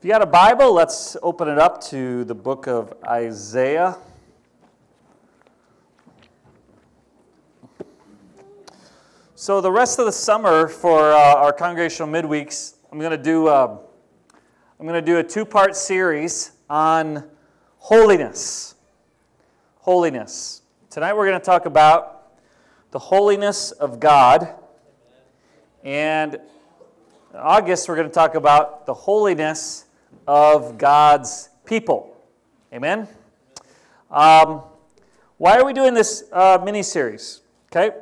If you got a Bible, let's open it up to the book of Isaiah. So, the rest of the summer for uh, our congregational midweeks, I'm going to do uh, I'm going to do a two-part series on holiness. Holiness. Tonight we're going to talk about the holiness of God, and in August we're going to talk about the holiness of God's people. Amen? Um, why are we doing this uh, mini series? Okay?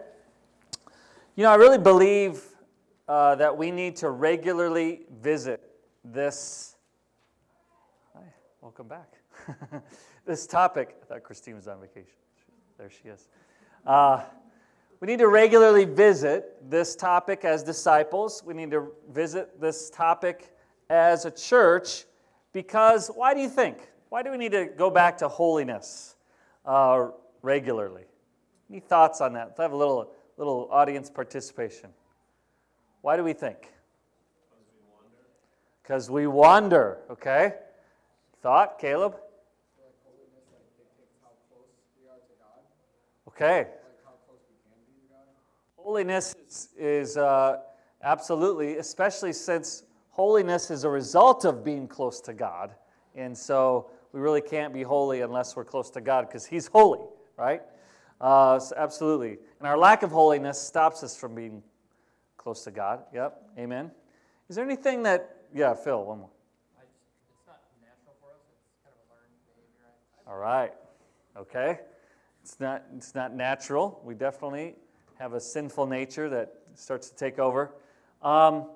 You know, I really believe uh, that we need to regularly visit this. Hi, welcome back. this topic. I thought Christine was on vacation. There she is. Uh, we need to regularly visit this topic as disciples. We need to visit this topic as a church because why do you think? Why do we need to go back to holiness uh, regularly? Any thoughts on that? Let's have a little, little audience participation. Why do we think? Because we wander, okay? Thought, Caleb? Okay. Holiness is, is uh, absolutely, especially since holiness is a result of being close to God. And so we really can't be holy unless we're close to God because He's holy, right? Uh, so absolutely. And our lack of holiness stops us from being close to God. Yep. Amen. Is there anything that, yeah, Phil, one more. It's not natural for us, it's kind of a learned behavior. All right. Okay. It's not, it's not natural. We definitely have a sinful nature that starts to take over. Um,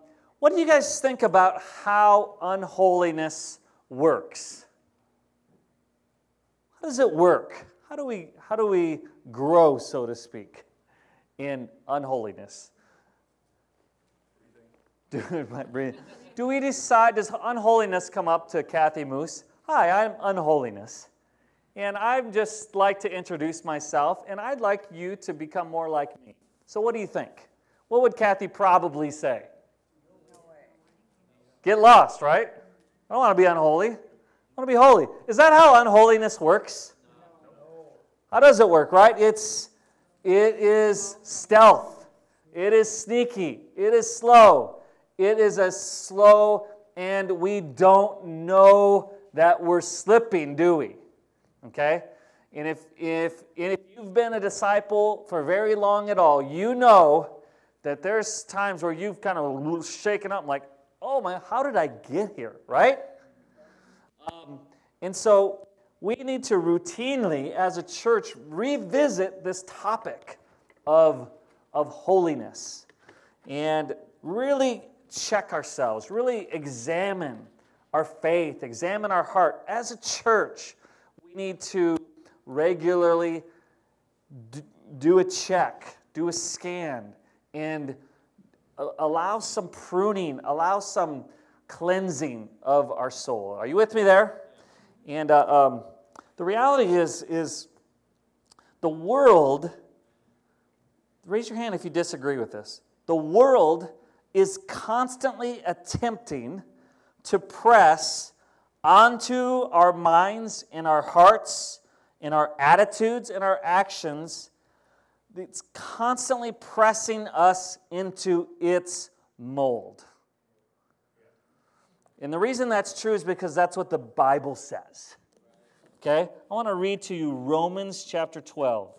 what do you guys think about how unholiness works? How does it work? How do we, how do we grow, so to speak, in unholiness? Do, do we decide, does unholiness come up to Kathy Moose? Hi, I'm unholiness. And I'd just like to introduce myself, and I'd like you to become more like me. So, what do you think? What would Kathy probably say? Get lost, right? I don't want to be unholy. I want to be holy. Is that how unholiness works? How does it work, right? It's it is stealth. It is sneaky. It is slow. It is a slow and we don't know that we're slipping, do we? Okay? And if if and if you've been a disciple for very long at all, you know that there's times where you've kind of shaken up like, oh man, how did I get here, right? Um, and so we need to routinely, as a church, revisit this topic of, of holiness and really check ourselves, really examine our faith, examine our heart. As a church, we need to regularly do a check, do a scan, and allow some pruning, allow some cleansing of our soul. Are you with me there? And uh, um, the reality is, is the world, raise your hand if you disagree with this. The world is constantly attempting to press onto our minds and our hearts and our attitudes and our actions it's constantly pressing us into its mold. And the reason that's true is because that's what the Bible says. Okay? I want to read to you Romans chapter 12.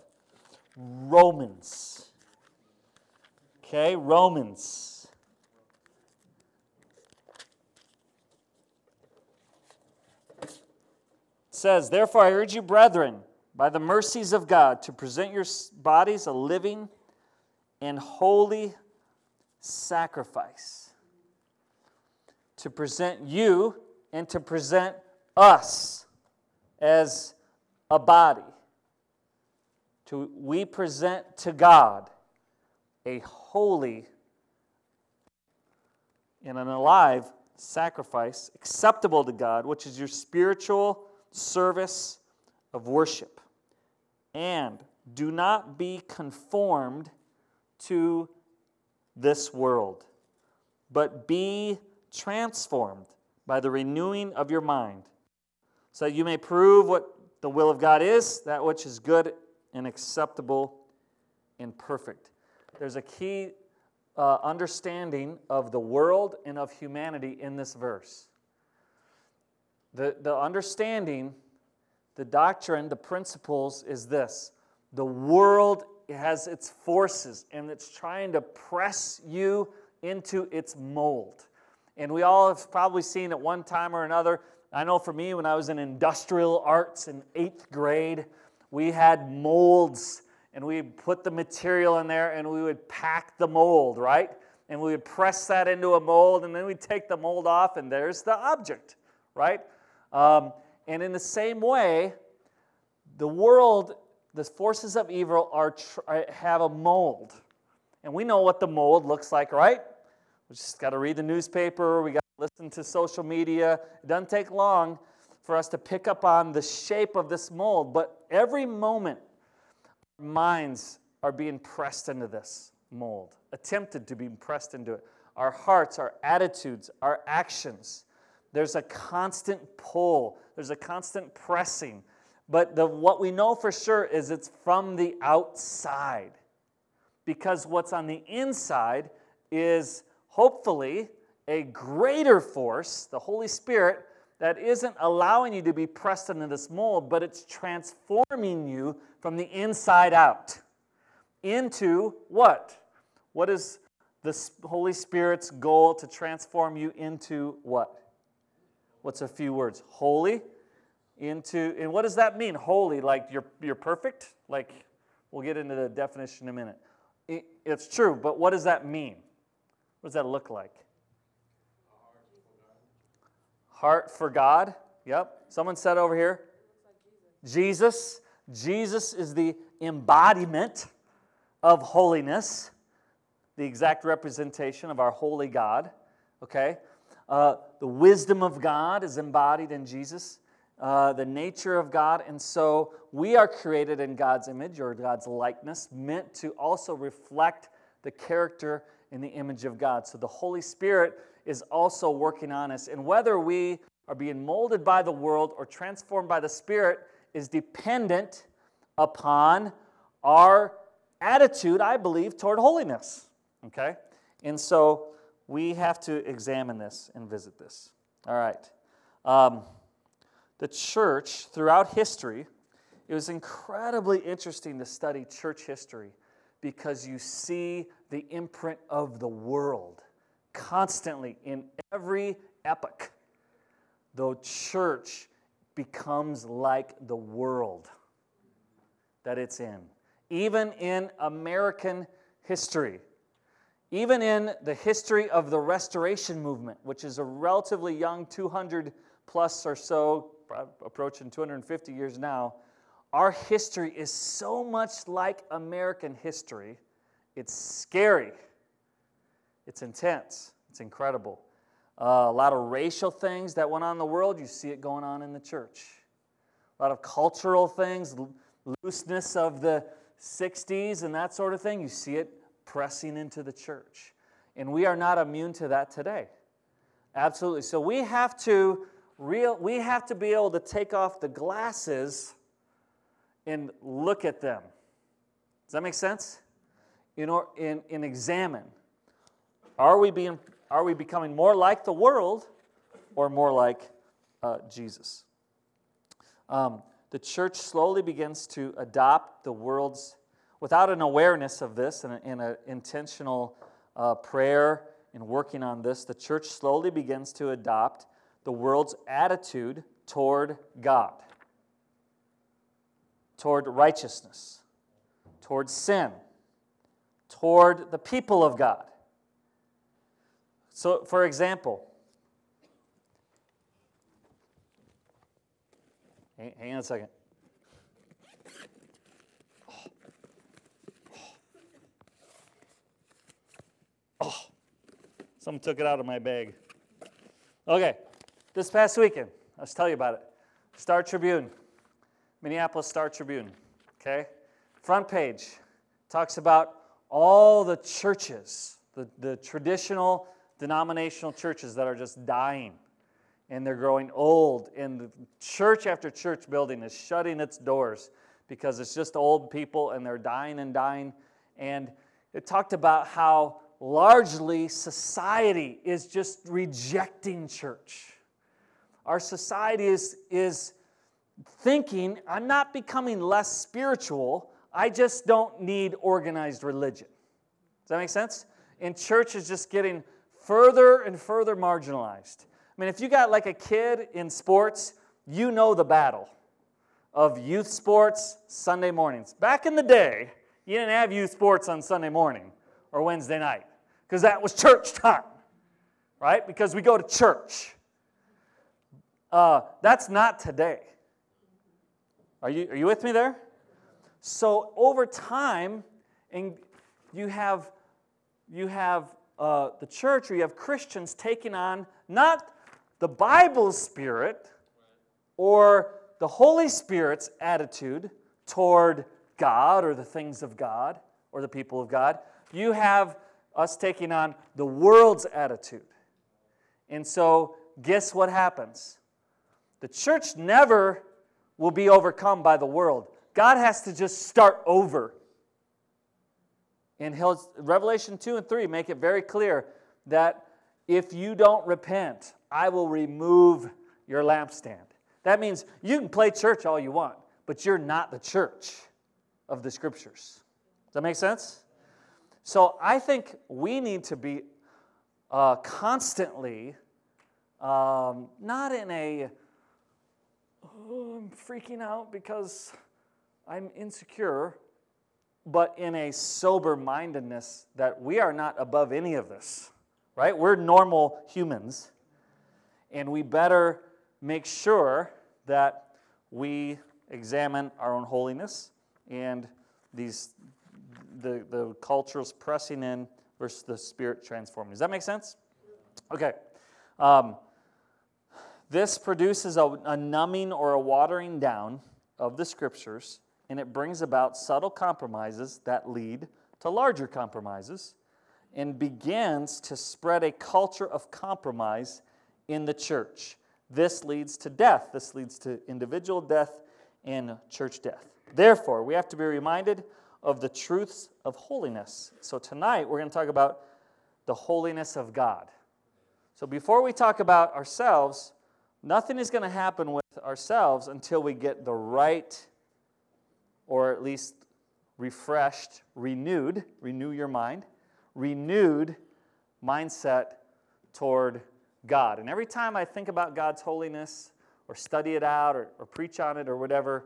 Romans. Okay? Romans. It says, Therefore I urge you, brethren, by the mercies of God, to present your bodies a living and holy sacrifice. To present you and to present us as a body. To, we present to God a holy and an alive sacrifice acceptable to God, which is your spiritual service of worship. And do not be conformed to this world, but be transformed by the renewing of your mind, so that you may prove what the will of God is, that which is good and acceptable and perfect. There's a key uh, understanding of the world and of humanity in this verse. The, the understanding, the doctrine, the principles is this the world has its forces and it's trying to press you into its mold. And we all have probably seen at one time or another. I know for me, when I was in industrial arts in eighth grade, we had molds and we put the material in there and we would pack the mold, right? And we would press that into a mold and then we'd take the mold off and there's the object, right? Um, and in the same way, the world, the forces of evil are uh, have a mold. And we know what the mold looks like, right? We just got to read the newspaper, we got to listen to social media. It doesn't take long for us to pick up on the shape of this mold, but every moment minds are being pressed into this mold, attempted to be pressed into it. Our hearts, our attitudes, our actions. There's a constant pull, there's a constant pressing. But the, what we know for sure is it's from the outside. Because what's on the inside is hopefully a greater force, the Holy Spirit, that isn't allowing you to be pressed into this mold, but it's transforming you from the inside out into what? What is the Holy Spirit's goal to transform you into what? What's a few words? Holy into and what does that mean? Holy, like you're you're perfect? Like we'll get into the definition in a minute. It, it's true, but what does that mean? What does that look like? Heart for God. Yep. Someone said over here. Jesus. Jesus is the embodiment of holiness, the exact representation of our holy God. Okay? Uh, the wisdom of God is embodied in Jesus, uh, the nature of God. And so we are created in God's image or God's likeness, meant to also reflect the character in the image of God. So the Holy Spirit is also working on us. And whether we are being molded by the world or transformed by the Spirit is dependent upon our attitude, I believe, toward holiness. Okay? And so we have to examine this and visit this. All right. Um, the church, throughout history, it was incredibly interesting to study church history because you see the imprint of the world constantly in every epoch. The church becomes like the world that it's in. Even in American history, even in the history of the Restoration Movement, which is a relatively young 200 plus or so, approaching 250 years now, our history is so much like American history. It's scary, it's intense, it's incredible. Uh, a lot of racial things that went on in the world, you see it going on in the church. A lot of cultural things, looseness of the 60s and that sort of thing, you see it pressing into the church. And we are not immune to that today. Absolutely. So we have to real we have to be able to take off the glasses and look at them. Does that make sense? In or in, in examine. Are we being are we becoming more like the world or more like uh, Jesus? Um, the church slowly begins to adopt the world's without an awareness of this and an intentional uh, prayer and working on this, the church slowly begins to adopt the world's attitude toward God, toward righteousness, toward sin, toward the people of God. So, for example, hang on a second. Someone took it out of my bag. Okay, this past weekend, let's tell you about it. Star Tribune, Minneapolis Star Tribune, okay? Front page talks about all the churches, the, the traditional denominational churches that are just dying. and they're growing old, and the church after church building is shutting its doors because it's just old people and they're dying and dying. And it talked about how largely society is just rejecting church. Our society is, is thinking, I'm not becoming less spiritual, I just don't need organized religion. Does that make sense? And church is just getting further and further marginalized. I mean, if you got like a kid in sports, you know the battle of youth sports Sunday mornings. Back in the day, you didn't have youth sports on Sunday morning or Wednesday night because that was church time, right? Because we go to church. Uh, that's not today. Are you, are you with me there? So over time, and you have you have uh, the church or you have Christians taking on not the Bible's spirit or the Holy Spirit's attitude toward God or the things of God or the people of God. You have us taking on the world's attitude. And so, guess what happens? The church never will be overcome by the world. God has to just start over. And he'll, Revelation 2 and 3 make it very clear that if you don't repent, I will remove your lampstand. That means you can play church all you want, but you're not the church of the scriptures. Does that make sense? So I think we need to be uh, constantly, um, not in a, oh, I'm freaking out because I'm insecure, but in a sober mindedness that we are not above any of this, right? We're normal humans, and we better make sure that we examine our own holiness and these the, the culture's pressing in versus the spirit transforming. Does that make sense? Okay. Um, this produces a, a numbing or a watering down of the scriptures, and it brings about subtle compromises that lead to larger compromises and begins to spread a culture of compromise in the church. This leads to death. This leads to individual death and church death. Therefore, we have to be reminded of the truths of holiness. So tonight, we're going to talk about the holiness of God. So before we talk about ourselves, nothing is going to happen with ourselves until we get the right, or at least refreshed, renewed, renew your mind, renewed mindset toward God. And every time I think about God's holiness or study it out or, or preach on it or whatever,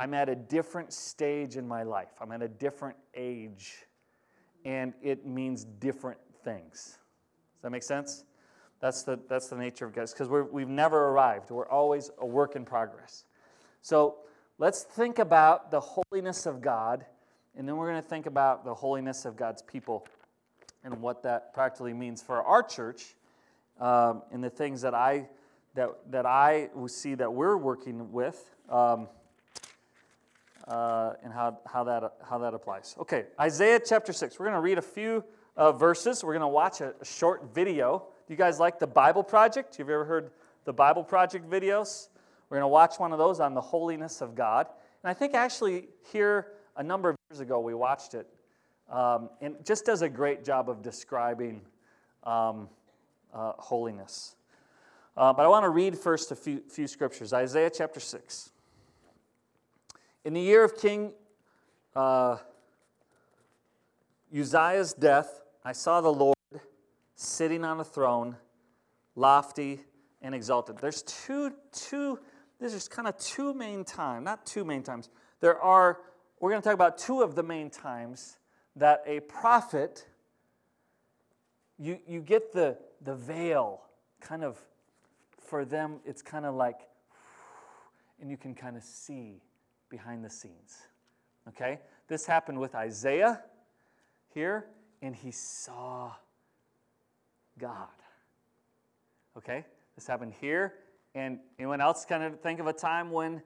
I'm at a different stage in my life. I'm at a different age. And it means different things. Does that make sense? That's the, that's the nature of God. Because we've never arrived, we're always a work in progress. So let's think about the holiness of God, and then we're going to think about the holiness of God's people and what that practically means for our church um, and the things that I that that I see that we're working with, um, uh, and how how that how that applies. Okay, Isaiah chapter six. We're going to read a few uh, verses. We're going to watch a, a, short video. Do you guys like the Bible Project? You've you ever heard the Bible Project videos? We're going to watch one of those on the holiness of God. And I think actually here a number of years ago we watched it, um, and it just does a great job of describing. Um, uh, holiness. Uh, but I want to read first a few, few scriptures Isaiah chapter 6. In the year of King uh, Uzziah's death, I saw the Lord sitting on a throne, lofty and exalted. There's two, two, this is kind of two main times, not two main times. There are, we're going to talk about two of the main times that a prophet, you, you get the, the veil kind of, for them, it's kind of like, and you can kind of see behind the scenes. Okay? This happened with Isaiah here, and he saw God. Okay? This happened here. And anyone else kind of think of a time when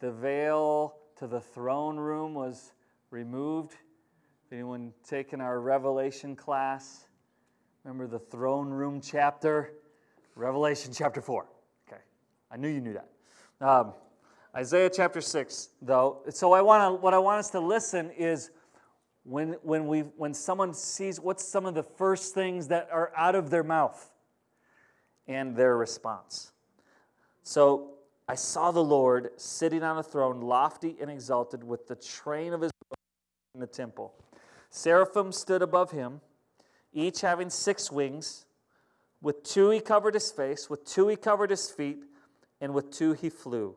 the veil to the throne room was removed? Anyone taken our Revelation class? Remember the throne room chapter? Revelation chapter 4. Okay. I knew you knew that. Um, Isaiah chapter 6, though. So I want to what I want us to listen is when when we when someone sees what's some of the first things that are out of their mouth and their response. So I saw the Lord sitting on a throne, lofty and exalted, with the train of his in the temple. Seraphim stood above him, each having six wings. With two he covered his face, with two he covered his feet, and with two he flew.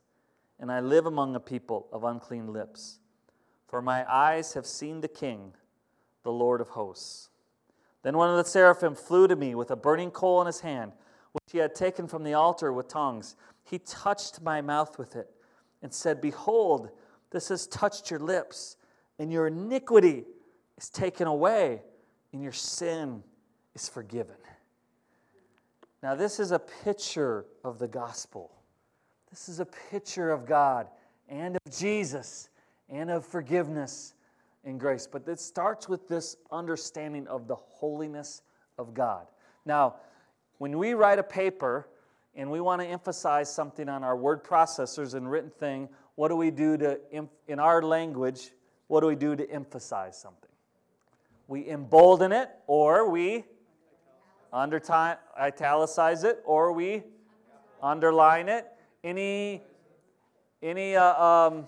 and I live among a people of unclean lips. For my eyes have seen the King, the Lord of hosts. Then one of the seraphim flew to me with a burning coal in his hand, which he had taken from the altar with tongs. He touched my mouth with it and said, Behold, this has touched your lips, and your iniquity is taken away, and your sin is forgiven. Now, this is a picture of the gospel. This is a picture of God and of Jesus and of forgiveness and grace. But it starts with this understanding of the holiness of God. Now, when we write a paper, and we want to emphasize something on our word processors and written thing, what do we do to, in our language, what do we do to emphasize something? We embolden it, or we italicize it, or we underline it. Any, any, uh, um,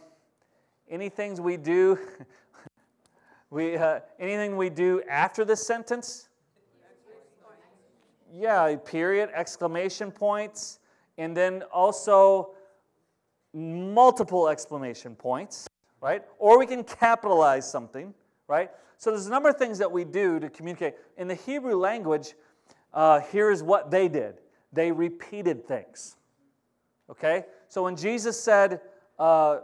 any things we do, we, uh, anything we do after the sentence? Yeah, period, exclamation points, and then also multiple exclamation points, right? Or we can capitalize something, right? So there's a number of things that we do to communicate. In the Hebrew language, uh, here's what they did they repeated things. Okay? So when Jesus said, uh,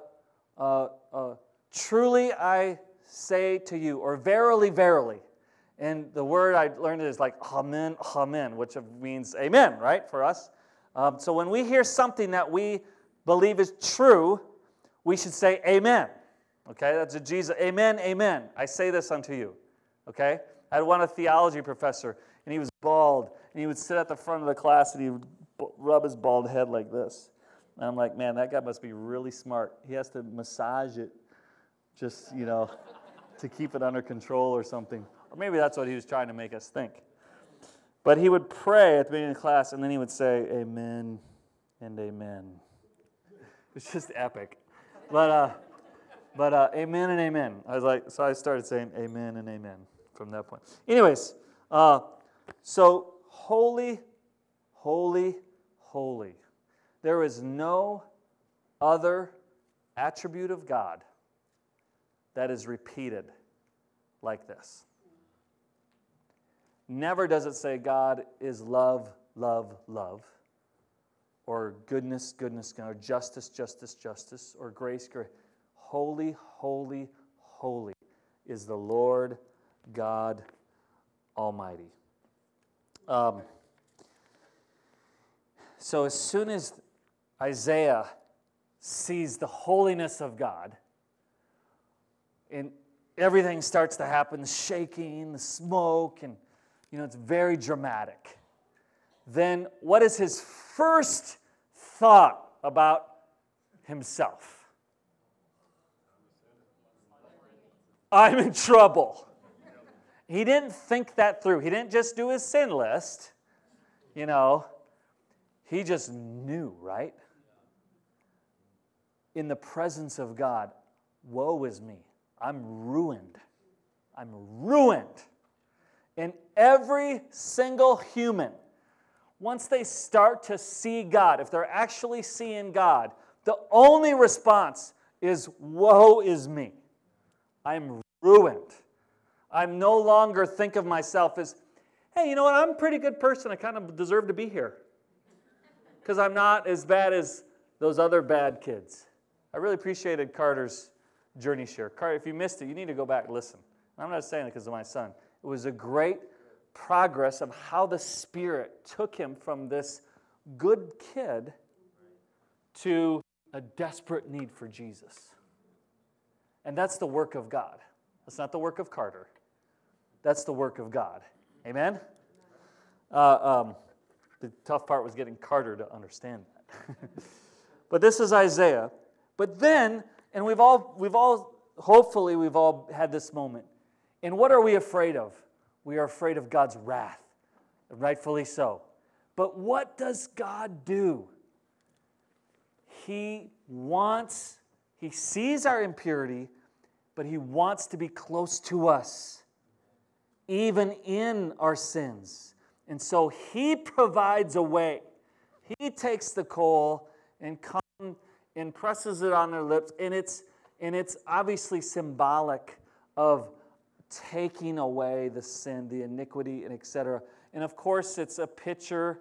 uh, uh Truly I say to you, or verily, verily, and the word I learned is like amen, amen, which means amen, right, for us. Um, so when we hear something that we believe is true, we should say amen. Okay, that's a Jesus. Amen, amen. I say this unto you. Okay? I had one a theology professor, and he was bald, and he would sit at the front of the class and he would rub his bald head like this. And I'm like, man, that guy must be really smart. He has to massage it just, you know, to keep it under control or something. Or maybe that's what he was trying to make us think. But he would pray at the beginning of the class, and then he would say, Amen and Amen. It's just epic. But, uh, but uh, Amen and Amen. I was like, so I started saying Amen and Amen from that point. Anyways, uh, so holy, holy, holy. There is no other attribute of God that is repeated like this. Never does it say God is love, love, love, or goodness, goodness, or justice, justice, justice, or grace, grace. Holy, holy, holy is the Lord God Almighty. Um, so as soon as Isaiah sees the holiness of God, and everything starts to happen the shaking, the smoke, and you know, it's very dramatic. Then what is his first thought about himself? I'm in trouble. He didn't think that through. He didn't just do his sin list, you know. He just knew, right? In the presence of God, woe is me. I'm ruined. I'm ruined. And every single human, once they start to see God, if they're actually seeing God, the only response is, Woe is me. I'm ruined. I'm no longer think of myself as, hey, you know what? I'm a pretty good person. I kind of deserve to be here. Because I'm not as bad as those other bad kids. I really appreciated Carter's journey share. Carter, if you missed it, you need to go back and listen. I'm not saying it because of my son. It was a great progress of how the Spirit took him from this good kid to a desperate need for Jesus. And that's the work of God. That's not the work of Carter. That's the work of God. Amen? Uh, um, the tough part was getting Carter to understand that. but this is Isaiah. But then, and we've all, we've all, hopefully, we've all had this moment. And what are we afraid of? We are afraid of God's wrath, rightfully so. But what does God do? He wants, He sees our impurity, but He wants to be close to us, even in our sins. And so He provides a way. He takes the coal and comes and presses it on their lips, and it's, and it's obviously symbolic of taking away the sin, the iniquity, and etc. And of course, it's a picture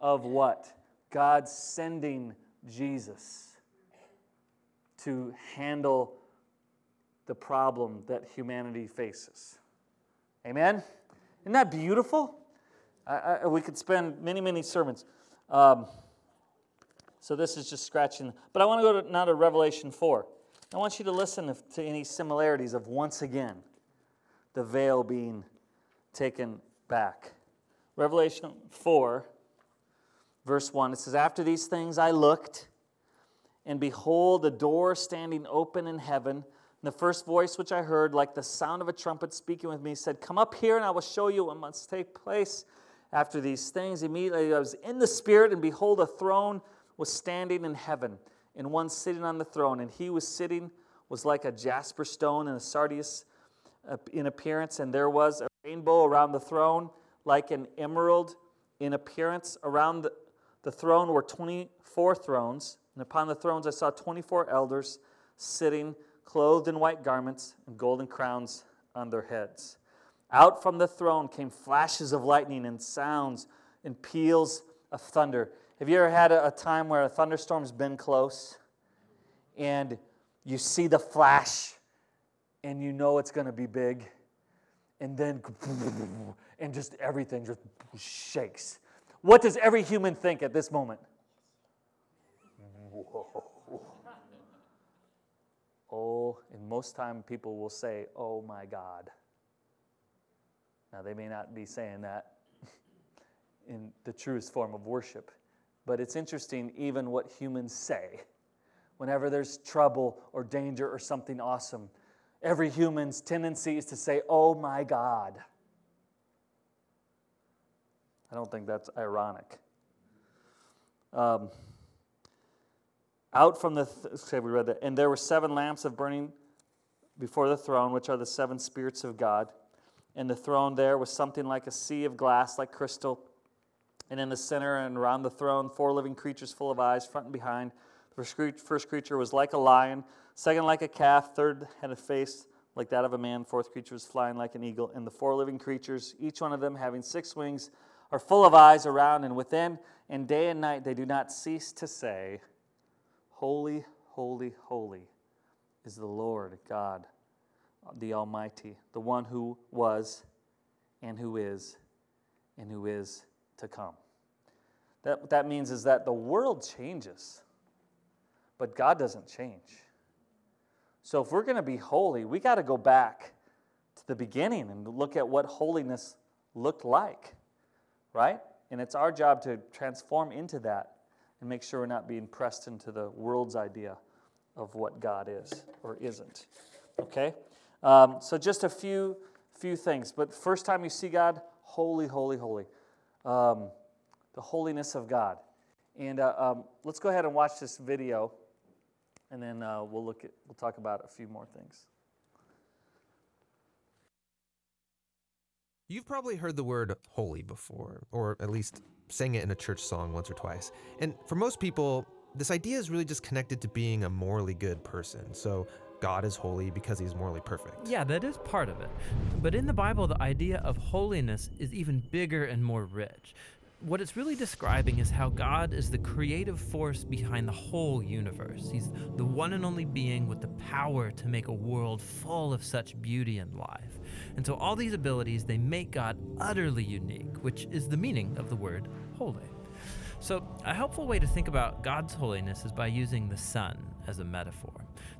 of what? God sending Jesus to handle the problem that humanity faces. Amen? Isn't that beautiful? I, I, we could spend many, many sermons. Um, so this is just scratching. But I want to go to, now to Revelation 4. I want you to listen to any similarities of once again the veil being taken back. Revelation 4, verse 1, it says, After these things I looked, and behold, a door standing open in heaven. And the first voice which I heard, like the sound of a trumpet speaking with me, said, Come up here, and I will show you what must take place after these things. Immediately I was in the Spirit, and behold, a throne was standing in heaven, and one sitting on the throne. And he was sitting was like a jasper stone and a sardius uh, in appearance, and there was a rainbow around the throne, like an emerald in appearance. Around the, the throne were 24 thrones, and upon the thrones I saw 24 elders sitting, clothed in white garments, and golden crowns on their heads. Out from the throne came flashes of lightning and sounds and peals of thunder. Have you ever had a, a time where a thunderstorm's been close and you see the flash and you know it's going to be big, and then and just everything just shakes. What does every human think at this moment? Whoa. Oh, and most time people will say, "Oh my God." Now they may not be saying that in the truest form of worship, but it's interesting even what humans say whenever there's trouble or danger or something awesome Every human's tendency is to say, Oh my God. I don't think that's ironic. Um, out from the, th- say we read that, and there were seven lamps of burning before the throne, which are the seven spirits of God. And the throne there was something like a sea of glass, like crystal. And in the center and around the throne, four living creatures full of eyes, front and behind. The first creature was like a lion, second like a calf, third had a face like that of a man, fourth creature was flying like an eagle, and the four living creatures, each one of them having six wings, are full of eyes around and within, and day and night they do not cease to say, Holy, holy, holy is the Lord God, the Almighty, the one who was, and who is, and who is to come. That, what that means is that the world changes, but God doesn't change. So if we're going to be holy, we got to go back to the beginning and look at what holiness looked like, right? And it's our job to transform into that and make sure we're not being pressed into the world's idea of what God is or isn't. Okay? Um, so just a few few things. But first time you see God, holy, holy, holy. Um, the holiness of God. And uh, um, let's go ahead and watch this video and then uh, we'll look at we'll talk about a few more things. You've probably heard the word holy before, or at least sang it in a church song once or twice. And for most people, this idea is really just connected to being a morally good person. So God is holy because he's morally perfect. Yeah, that is part of it. But in the Bible, the idea of holiness is even bigger and more rich. what it's really describing is how God is the creative force behind the whole universe. He's the one and only being with the power to make a world full of such beauty and life. And so all these abilities, they make God utterly unique, which is the meaning of the word holy. So, a helpful way to think about God's holiness is by using the sun as a metaphor.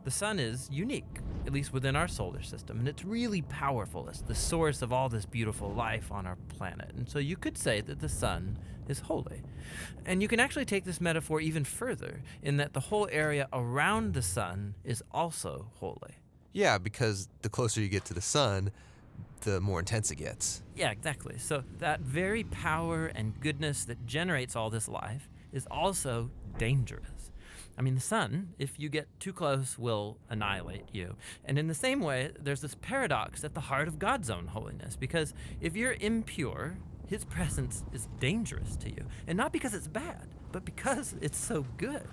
The sun is unique, at least within our solar system, and it's really powerful. It's the source of all this beautiful life on our planet. And so you could say that the sun is holy. And you can actually take this metaphor even further in that the whole area around the sun is also holy. Yeah, because the closer you get to the sun, the more intense it gets. Yeah, exactly. So that very power and goodness that generates all this life is also dangerous. I mean, the sun, if you get too close, will annihilate you. And in the same way, there's this paradox at the heart of God's own holiness, because if you're impure, his presence is dangerous to you. And not because it's bad, but because it's so good.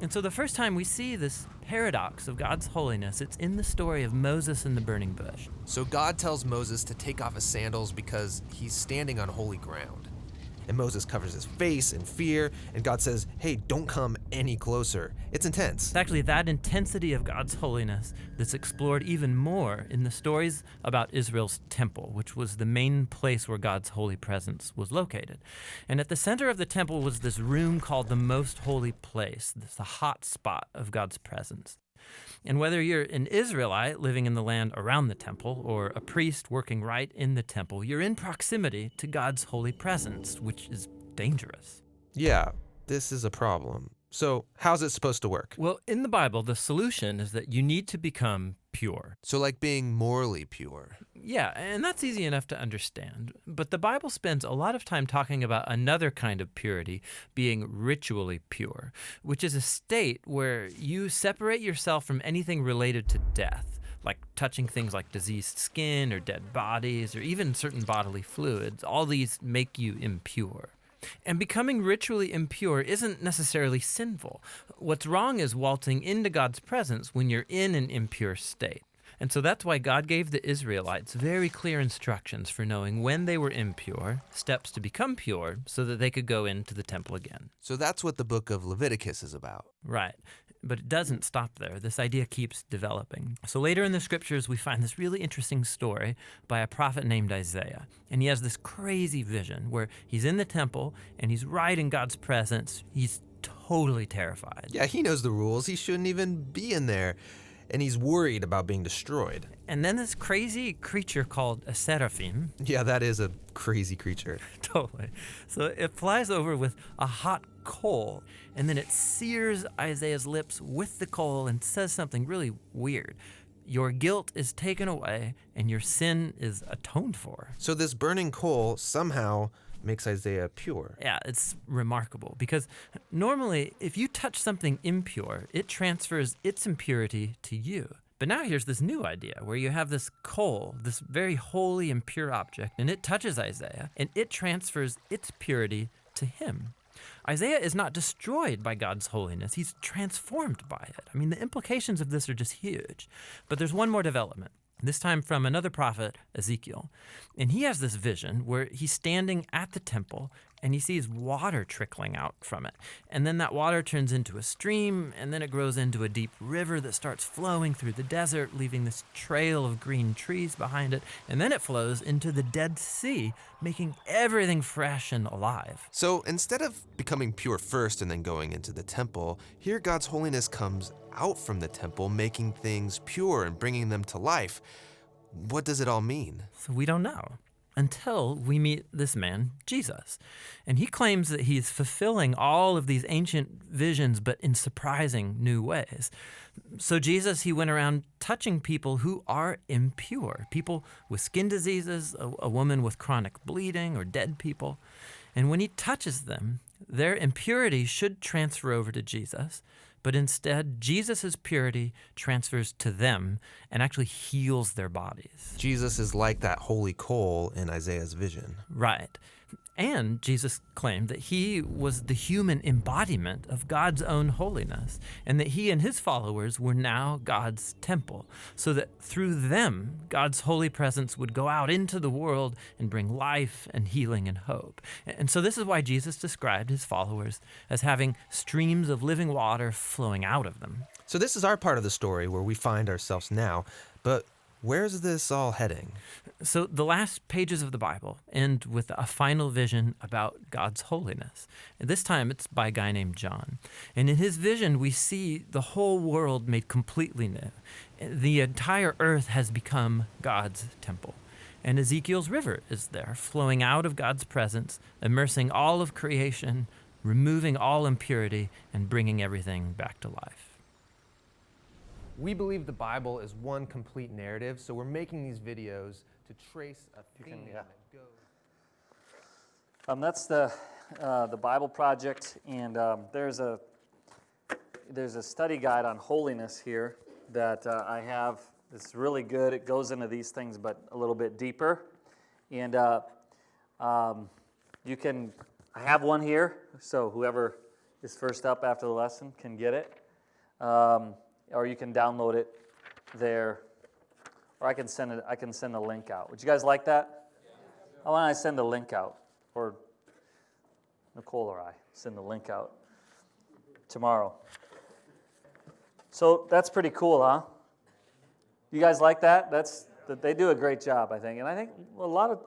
And so the first time we see this paradox of God's holiness, it's in the story of Moses and the burning bush. So God tells Moses to take off his sandals because he's standing on holy ground. And Moses covers his face in fear, and God says, Hey, don't come any closer. It's intense. It's actually that intensity of God's holiness that's explored even more in the stories about Israel's temple, which was the main place where God's holy presence was located. And at the center of the temple was this room called the most holy place, this the hot spot of God's presence. And whether you're an Israelite living in the land around the temple or a priest working right in the temple, you're in proximity to God's holy presence, which is dangerous. Yeah, this is a problem. So, how's it supposed to work? Well, in the Bible, the solution is that you need to become pure. So, like being morally pure. Yeah, and that's easy enough to understand. But the Bible spends a lot of time talking about another kind of purity, being ritually pure, which is a state where you separate yourself from anything related to death. Like touching things like diseased skin or dead bodies or even certain bodily fluids. All these make you impure. And becoming ritually impure isn't necessarily sinful. What's wrong is waltzing into God's presence when you're in an impure state. And so that's why God gave the Israelites very clear instructions for knowing when they were impure, steps to become pure, so that they could go into the temple again. So, that's what the book of Leviticus is about. Right. But it doesn't stop there. This idea keeps developing. So later in the scriptures, we find this really interesting story by a prophet named Isaiah. And he has this crazy vision where he's in the temple and he's right in God's presence. He's totally terrified. Yeah, he knows the rules. He shouldn't even be in there. And he's worried about being destroyed. And then this crazy creature called a seraphim. Yeah, that is a crazy creature. totally. So it flies over with a hot coal, and then it sears Isaiah's lips with the coal and says something really weird. Your guilt is taken away, and your sin is atoned for. So, this burning coal somehow makes Isaiah pure. Yeah, it's remarkable because normally, if you touch something impure, it transfers its impurity to you. But now here's this new idea where you have this coal, this very holy and pure object, and it touches Isaiah and it transfers its purity to him. Isaiah is not destroyed by God's holiness, he's transformed by it. I mean, the implications of this are just huge. But there's one more development this time from another prophet, Ezekiel. And he has this vision where he's standing at the temple and he sees water trickling out from it. And then that water turns into a stream, and then it grows into a deep river that starts flowing through the desert, leaving this trail of green trees behind it. And then it flows into the Dead Sea, making everything fresh and alive. So instead of becoming pure first and then going into the temple, here God's holiness comes out from the temple, making things pure and bringing them to life. What does it all mean? So we don't know until we meet this man, Jesus. And he claims that he's fulfilling all of these ancient visions, but in surprising new ways. So, Jesus, he went around touching people who are impure people with skin diseases, a, a woman with chronic bleeding, or dead people. And when he touches them, their impurity should transfer over to Jesus but instead, Jesus' purity transfers to them and actually heals their bodies. Jesus is like that holy coal in Isaiah's vision. Right. And Jesus claimed that he was the human embodiment of God's own holiness, and that he and his followers were now God's temple, so that through them, God's holy presence would go out into the world and bring life and healing and hope. And so, this is why Jesus described his followers as having streams of living water flowing out of them. So, this is our part of the story where we find ourselves now, but where's this all heading? So, the last pages of the Bible end with a final vision about God's holiness. This time it's by a guy named John. And in his vision, we see the whole world made completely new. The entire earth has become God's temple. And Ezekiel's river is there, flowing out of God's presence, immersing all of creation, removing all impurity, and bringing everything back to life. We believe the Bible is one complete narrative, so we're making these videos to trace a theme yeah. that goes. Um, that's the uh, the Bible Project, and um, there's a there's a study guide on holiness here that uh, I have. It's really good. It goes into these things, but a little bit deeper. And uh, um, you can. I have one here, so whoever is first up after the lesson can get it, um, or you can download it there, or I can send it. I can send a link out. Would you guys like that? Why don't I send a link out, or Nicole or I send the link out tomorrow. So that's pretty cool, huh? You guys like that? That's that they do a great job, I think, and I think a lot of,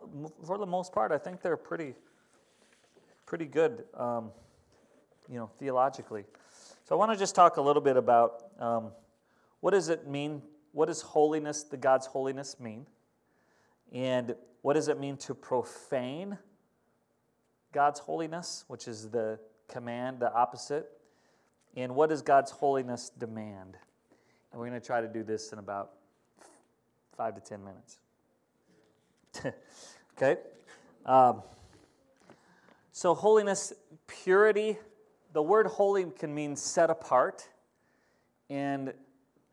for the most part, I think they're pretty, pretty good, um, you know, theologically. So I want to just talk a little bit about um, what does it mean? What does holiness, the God's holiness, mean? And what does it mean to profane God's holiness, which is the command, the opposite? And what does God's holiness demand? And we're going to try to do this in about five to ten minutes. okay? Um, so, holiness, purity, the word holy can mean set apart. And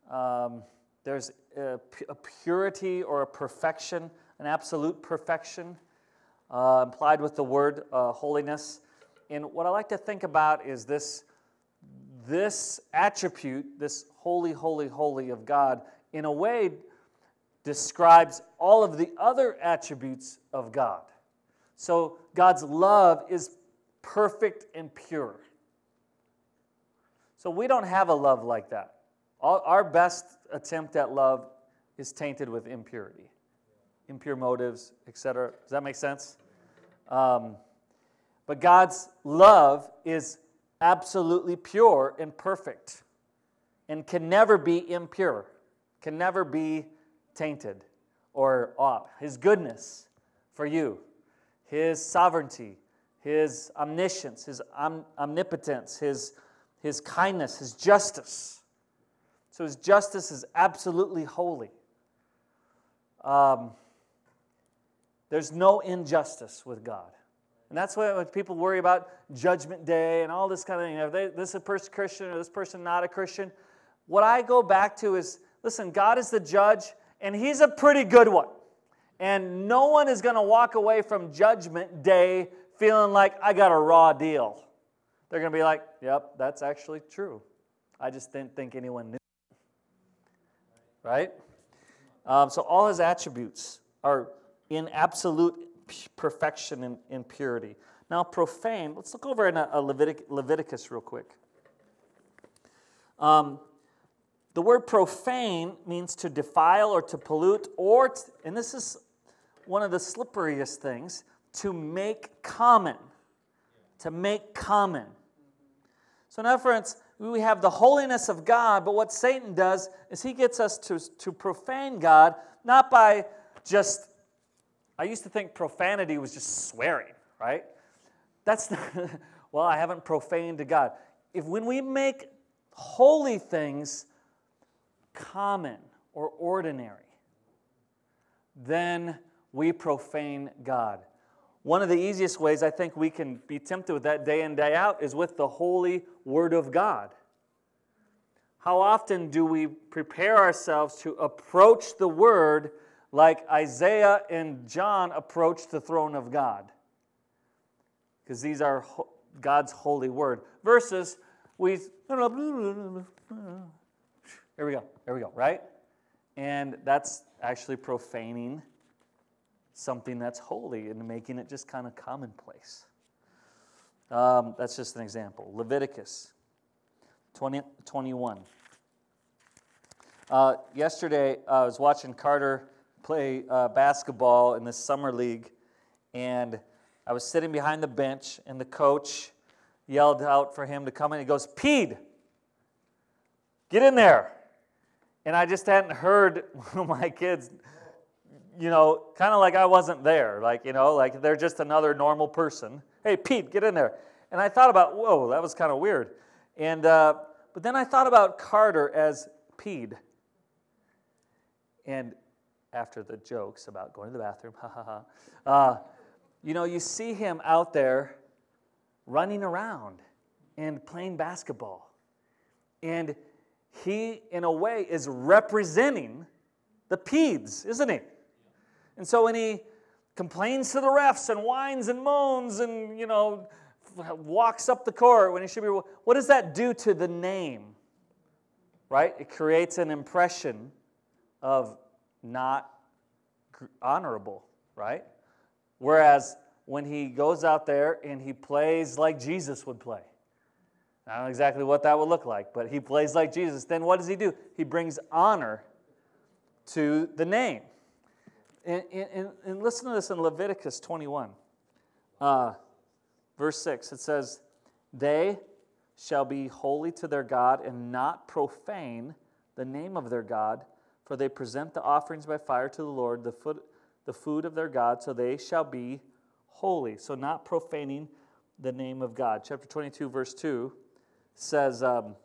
um, there's a, a purity or a perfection, an absolute perfection uh, implied with the word uh, holiness. And what I like to think about is this, this attribute, this holy, holy, holy of God, in a way describes all of the other attributes of God. So God's love is perfect and pure. So we don't have a love like that. All, our best attempt at love is tainted with impurity, impure motives, etc. Does that make sense? Um, but God's love is absolutely pure and perfect and can never be impure, can never be tainted or off. His goodness for you, His sovereignty, His omniscience, His om- omnipotence, His, His kindness, His justice. So His justice is absolutely holy. Um, there's no injustice with God. And that's why people worry about Judgment Day and all this kind of thing, if they, this is a person Christian or this person not a Christian, what I go back to is listen, God is the judge, and He's a pretty good one. And no one is going to walk away from Judgment Day feeling like I got a raw deal. They're going to be like, yep, that's actually true. I just didn't think anyone knew. Right? Um, so all His attributes are in absolute perfection and, and purity. Now, profane, let's look over in a, a Levitic, Leviticus real quick. Um, the word profane means to defile or to pollute, or, t- and this is one of the slipperiest things, to make common. To make common. So, in words, we have the holiness of God, but what Satan does is he gets us to, to profane God, not by just, I used to think profanity was just swearing, right? That's not, well, I haven't profaned to God. If when we make holy things common or ordinary, then we profane God. One of the easiest ways I think we can be tempted with that day in, day out is with the holy Word of God. How often do we prepare ourselves to approach the Word like Isaiah and John approached the throne of God? because these are God's holy word. Versus we, here we go, here we go, right? And that's actually profaning something that's holy and making it just kind of commonplace. Um, that's just an example. Leviticus 20, 21. Uh, yesterday, uh, I was watching Carter play uh, basketball in the summer league, and I was sitting behind the bench, and the coach yelled out for him to come in. He goes, Pede, get in there. And I just hadn't heard one of my kids, you know, kind of like I wasn't there. Like, you know, like they're just another normal person. Hey, Pete, get in there. And I thought about, whoa, that was kind of weird. And, uh, but then I thought about Carter as Pede. And after the jokes about going to the bathroom, ha ha ha, uh, you know, you see him out there running around and playing basketball. And he, in a way, is representing the Peds, isn't he? And so when he complains to the refs and whines and moans and, you know, walks up the court when he should be, what does that do to the name? Right? It creates an impression of not honorable, right? Whereas when he goes out there and he plays like Jesus would play, I don't know exactly what that would look like, but he plays like Jesus. Then what does he do? He brings honor to the name. And, and, and listen to this in Leviticus 21, uh, verse 6. It says, They shall be holy to their God and not profane the name of their God, for they present the offerings by fire to the Lord, the, food, the food of their God, so they shall be holy. So, not profaning the name of God. Chapter 22, verse 2 says, um,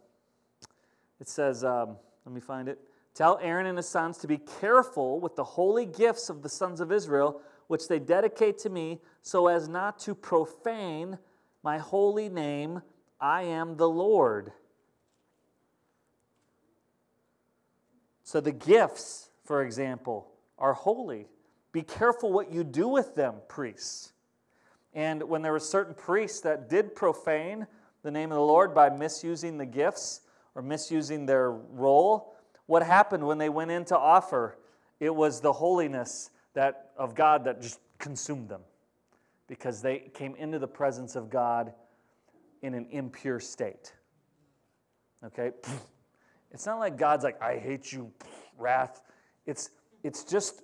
it says, um, let me find it. Tell Aaron and his sons to be careful with the holy gifts of the sons of Israel, which they dedicate to me, so as not to profane my holy name. I am the Lord. So the gifts, for example, are holy. Be careful what you do with them, priests. And when there were certain priests that did profane the name of the Lord by misusing the gifts or misusing their role, what happened when they went in to offer? It was the holiness that, of God that just consumed them because they came into the presence of God in an impure state. Okay? It's not like God's like, I hate you, wrath. It's, it's just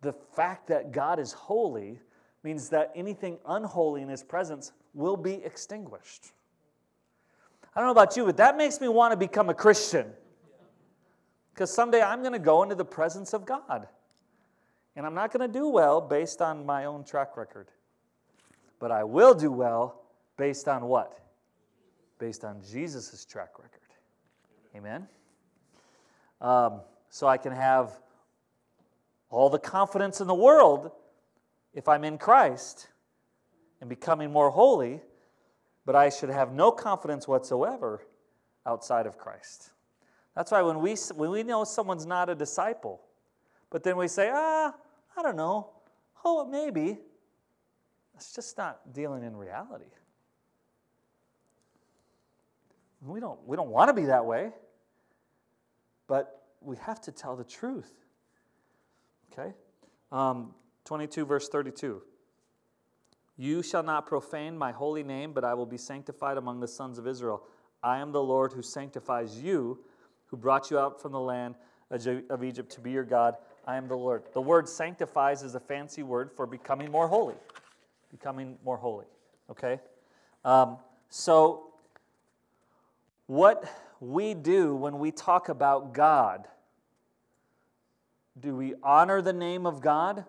the fact that God is holy means that anything unholy in his presence will be extinguished. I don't know about you, but that makes me want to become a Christian. Because someday I'm going to go into the presence of God. And I'm not going to do well based on my own track record. But I will do well based on what? Based on Jesus' track record. Amen? Um, so I can have all the confidence in the world if I'm in Christ and becoming more holy, but I should have no confidence whatsoever outside of Christ. That's why when we, when we know someone's not a disciple, but then we say, ah, I don't know, oh, maybe, it's just not dealing in reality. We don't, we don't want to be that way, but we have to tell the truth. Okay? Um, 22, verse 32. You shall not profane my holy name, but I will be sanctified among the sons of Israel. I am the Lord who sanctifies you, who brought you out from the land of Egypt to be your God. I am the Lord. The word sanctifies is a fancy word for becoming more holy. Becoming more holy. Okay? Um, so, what we do when we talk about God, do we honor the name of God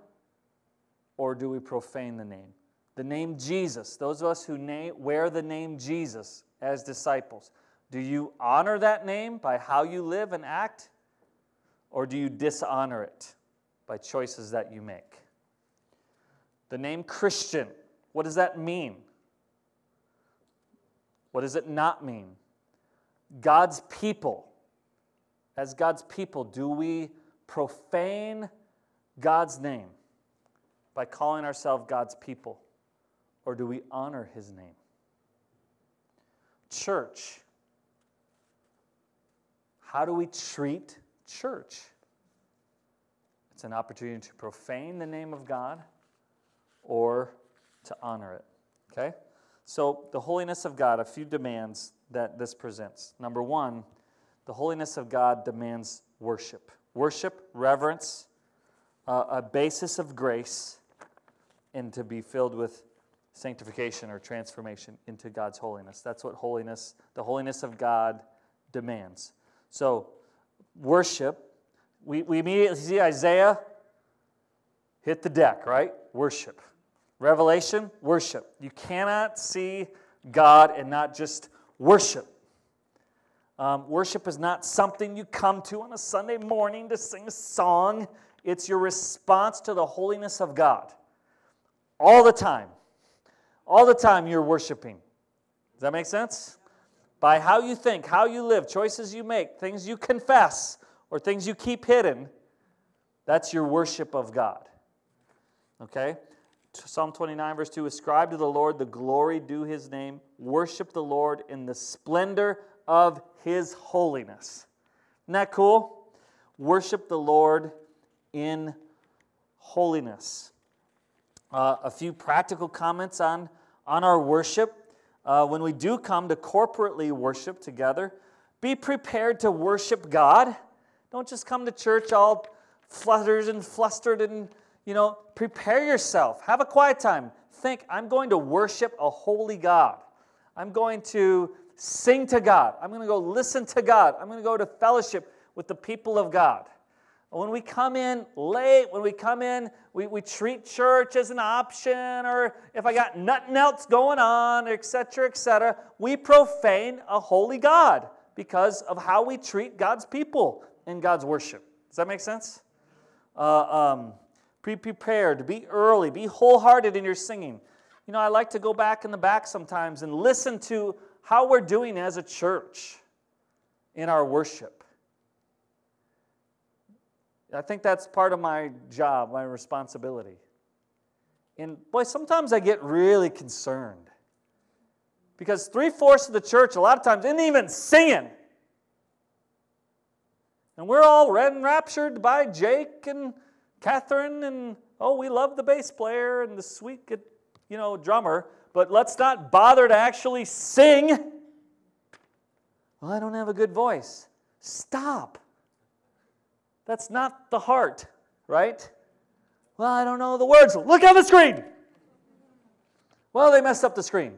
or do we profane the name? The name Jesus, those of us who name, wear the name Jesus as disciples, do you honor that name by how you live and act or do you dishonor it by choices that you make? The name Christian, what does that mean? What does it not mean? God's people. As God's people, do we profane God's name by calling ourselves God's people? or do we honor his name? Church. How do we treat church? It's an opportunity to profane the name of God or to honor it. Okay? So, the holiness of God, a few demands that this presents. Number one, the holiness of God demands worship. Worship, reverence, uh, a basis of grace, and to be filled with sanctification or transformation into God's holiness. That's what holiness, the holiness of God demands. So, worship, we, we immediately see Isaiah hit the deck, right? Worship. Revelation, worship. You cannot see God and not just worship. Um, worship is not something you come to on a Sunday morning to sing a song, it's your response to the holiness of God. All the time. All the time you're worshiping. Does that make sense? By how you think, how you live, choices you make, things you confess, or things you keep hidden, that's your worship of God. Okay? Psalm 29, verse 2 Ascribe to the Lord the glory due his name, worship the Lord in the splendor of his holiness. Isn't that cool? Worship the Lord in holiness. Uh, a few practical comments on, on our worship. Uh, when we do come to corporately worship together, be prepared to worship God. Don't just come to church all fluttered and flustered and, you know, prepare yourself. Have a quiet time. Think, I'm going to worship a holy God. I'm going to sing to God. I'm going to go listen to God. I'm going to go to fellowship with the people of God. When we come in late, when we come in, we, we treat church as an option, or if I got nothing else going on, etc., etc., we profane a holy God because of how we treat God's people in God's worship. Does that make sense? Uh, um, be prepared, be early, be wholehearted in your singing. You know, I like to go back in the back sometimes and listen to how we're doing as a church in our worship. I think that's part of my job, my responsibility. And boy, sometimes I get really concerned because three fourths of the church, a lot of times, isn't even singing. And we're all enraptured by Jake and Catherine, and oh, we love the bass player and the sweet, you know, drummer, but let's not bother to actually sing. Well, I don't have a good voice. Stop. That's not the heart, right? Well, I don't know the words. Look on the screen. Well, they messed up the screen.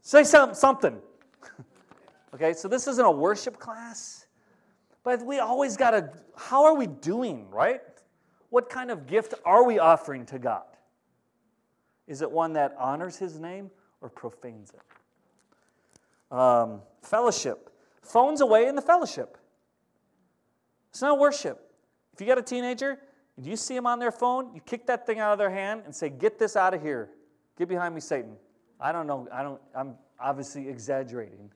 Say some, something. okay, so this isn't a worship class, but we always got to, how are we doing, right? What kind of gift are we offering to God? Is it one that honors his name or profanes it? Um, fellowship. Phones away in the fellowship. It's not worship. If you got a teenager and you see them on their phone, you kick that thing out of their hand and say, Get this out of here. Get behind me, Satan. I don't know. I don't, I'm obviously exaggerating.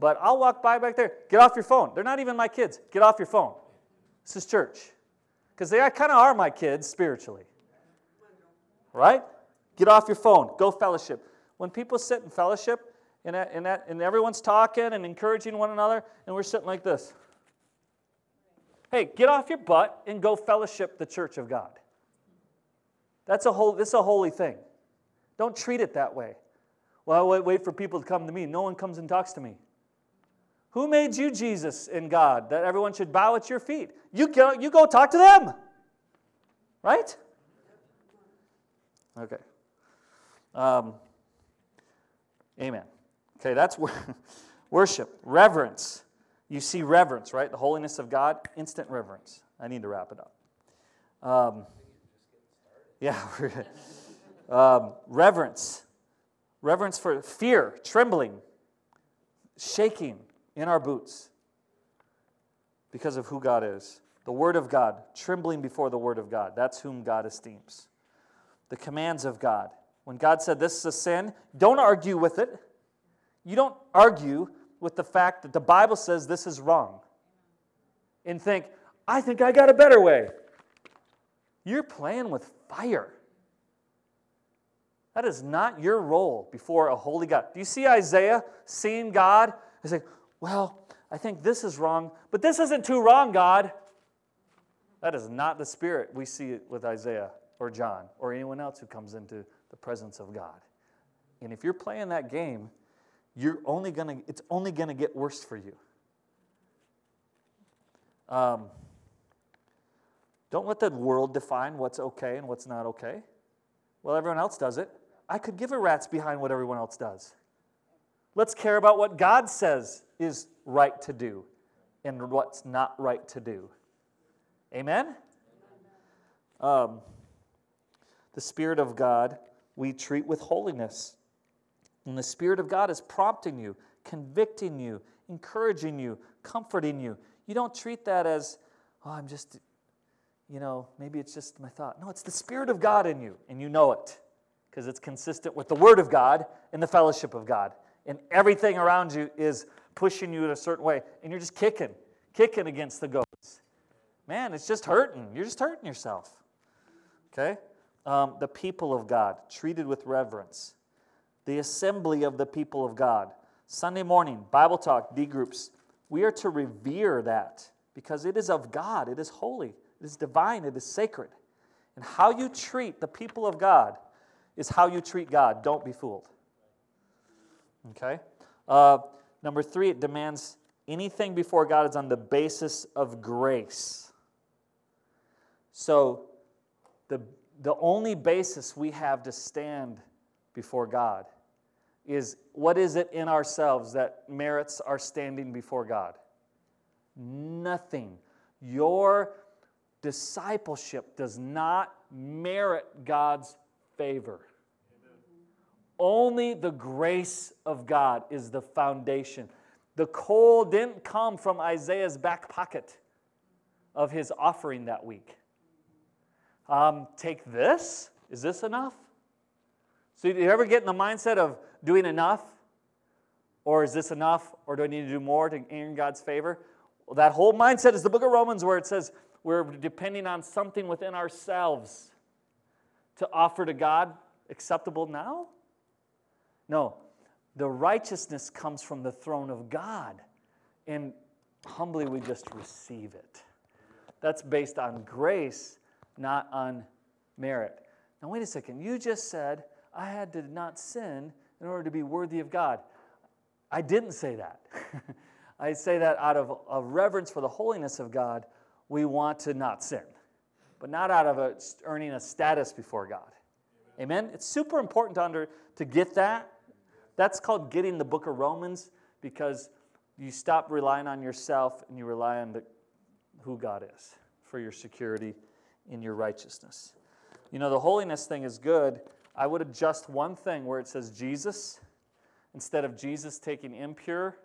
But I'll walk by back there. Get off your phone. They're not even my kids. Get off your phone. This is church. Because they kind of are my kids spiritually. Right? Get off your phone. Go fellowship. When people sit in fellowship and, and, that, and everyone's talking and encouraging one another, and we're sitting like this. Hey, get off your butt and go fellowship the church of God. That's a whole, this is a holy thing. Don't treat it that way. Well, I wait for people to come to me. No one comes and talks to me. Who made you Jesus in God that everyone should bow at your feet? You go, you go talk to them. Right? Okay. Um, amen. Okay, that's worship, reverence. You see reverence, right? The holiness of God, instant reverence. I need to wrap it up. Um, yeah, um, reverence. Reverence for fear, trembling, shaking in our boots because of who God is. The Word of God, trembling before the Word of God. That's whom God esteems. The commands of God. When God said this is a sin, don't argue with it. You don't argue with the fact that the Bible says this is wrong and think, I think I got a better way. You're playing with fire. That is not your role before a holy God. Do you see Isaiah seeing God and saying, Well, I think this is wrong, but this isn't too wrong, God? That is not the spirit we see it with Isaiah or John or anyone else who comes into the presence of God. And if you're playing that game, you're only gonna, it's only going to get worse for you. Um, don't let the world define what's okay and what's not okay. Well, everyone else does it. I could give a rat's behind what everyone else does. Let's care about what God says is right to do and what's not right to do. Amen? Um, the Spirit of God we treat with holiness. And the Spirit of God is prompting you, convicting you, encouraging you, comforting you. You don't treat that as, oh, I'm just, you know, maybe it's just my thought. No, it's the Spirit of God in you, and you know it because it's consistent with the Word of God and the fellowship of God. And everything around you is pushing you in a certain way, and you're just kicking, kicking against the goats. Man, it's just hurting. You're just hurting yourself. Okay? Um, the people of God, treated with reverence. The assembly of the people of God. Sunday morning, Bible talk, D groups. We are to revere that because it is of God, it is holy, it is divine, it is sacred. And how you treat the people of God is how you treat God. Don't be fooled. Okay? Uh, number three, it demands anything before God is on the basis of grace. So, the, the only basis we have to stand before God is what is it in ourselves that merits our standing before God? Nothing. Your discipleship does not merit God's favor. Only the grace of God is the foundation. The coal didn't come from Isaiah's back pocket of his offering that week. Um, take this. Is this enough? So, do you ever get in the mindset of doing enough? Or is this enough? Or do I need to do more to earn God's favor? Well, that whole mindset is the book of Romans where it says we're depending on something within ourselves to offer to God acceptable now? No, the righteousness comes from the throne of God. And humbly, we just receive it. That's based on grace, not on merit. Now, wait a second. You just said I had to not sin in order to be worthy of God. I didn't say that. I say that out of a reverence for the holiness of God, we want to not sin, but not out of a, earning a status before God. Amen? It's super important to, under, to get that that's called getting the book of Romans because you stop relying on yourself and you rely on the, who God is for your security in your righteousness. You know, the holiness thing is good. I would adjust one thing where it says Jesus. Instead of Jesus taking impure,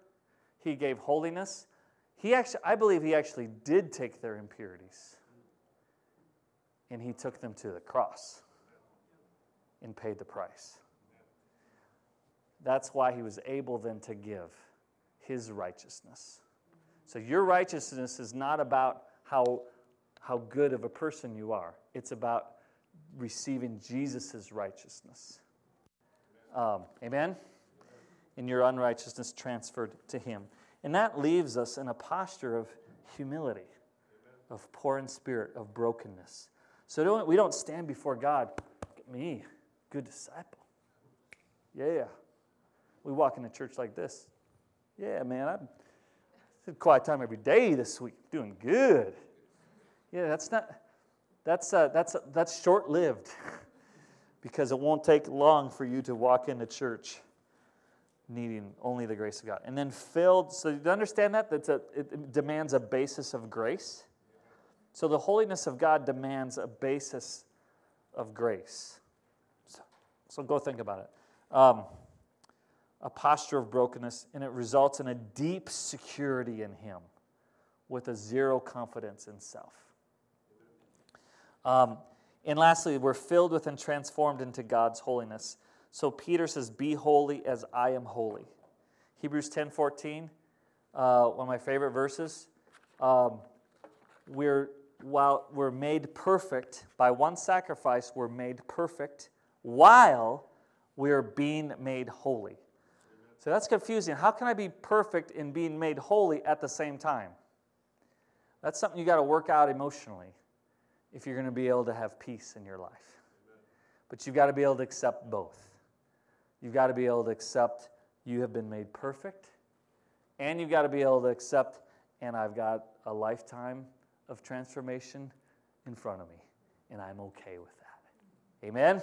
he gave holiness. He actually, I believe he actually did take their impurities and he took them to the cross and paid the price. That's why he was able then to give his righteousness. So your righteousness is not about how, how good of a person you are, it's about receiving Jesus' righteousness. Um, amen? And your unrighteousness transferred to him. And that leaves us in a posture of humility, of poor in spirit, of brokenness. So don't, we don't stand before God, me, good disciple. Yeah we walk in into church like this. Yeah, man, I had quiet time every day this week. Doing good. Yeah, that's not. That's uh, that's uh, that's short-lived, because it won't take long for you to walk into church needing only the grace of God. And then filled. So you understand that that's a it demands a basis of grace. So the holiness of God demands a basis of grace. So, so go think about it. Um, a posture of brokenness, and it results in a deep security in Him with a zero confidence in self. Um, and lastly, we're filled with and transformed into God's holiness. So Peter says, Be holy as I am holy. Hebrews 10 14, uh, one of my favorite verses. Um, we're, while we're made perfect by one sacrifice, we're made perfect while We are being made holy. So that's confusing. How can I be perfect in being made holy at the same time? That's something you got to work out emotionally if you're going to be able to have peace in your life. But you've got to be able to accept both. You've got to be able to accept you have been made perfect, and you've got to be able to accept, and I've got a lifetime of transformation in front of me, and I'm okay with that. Amen?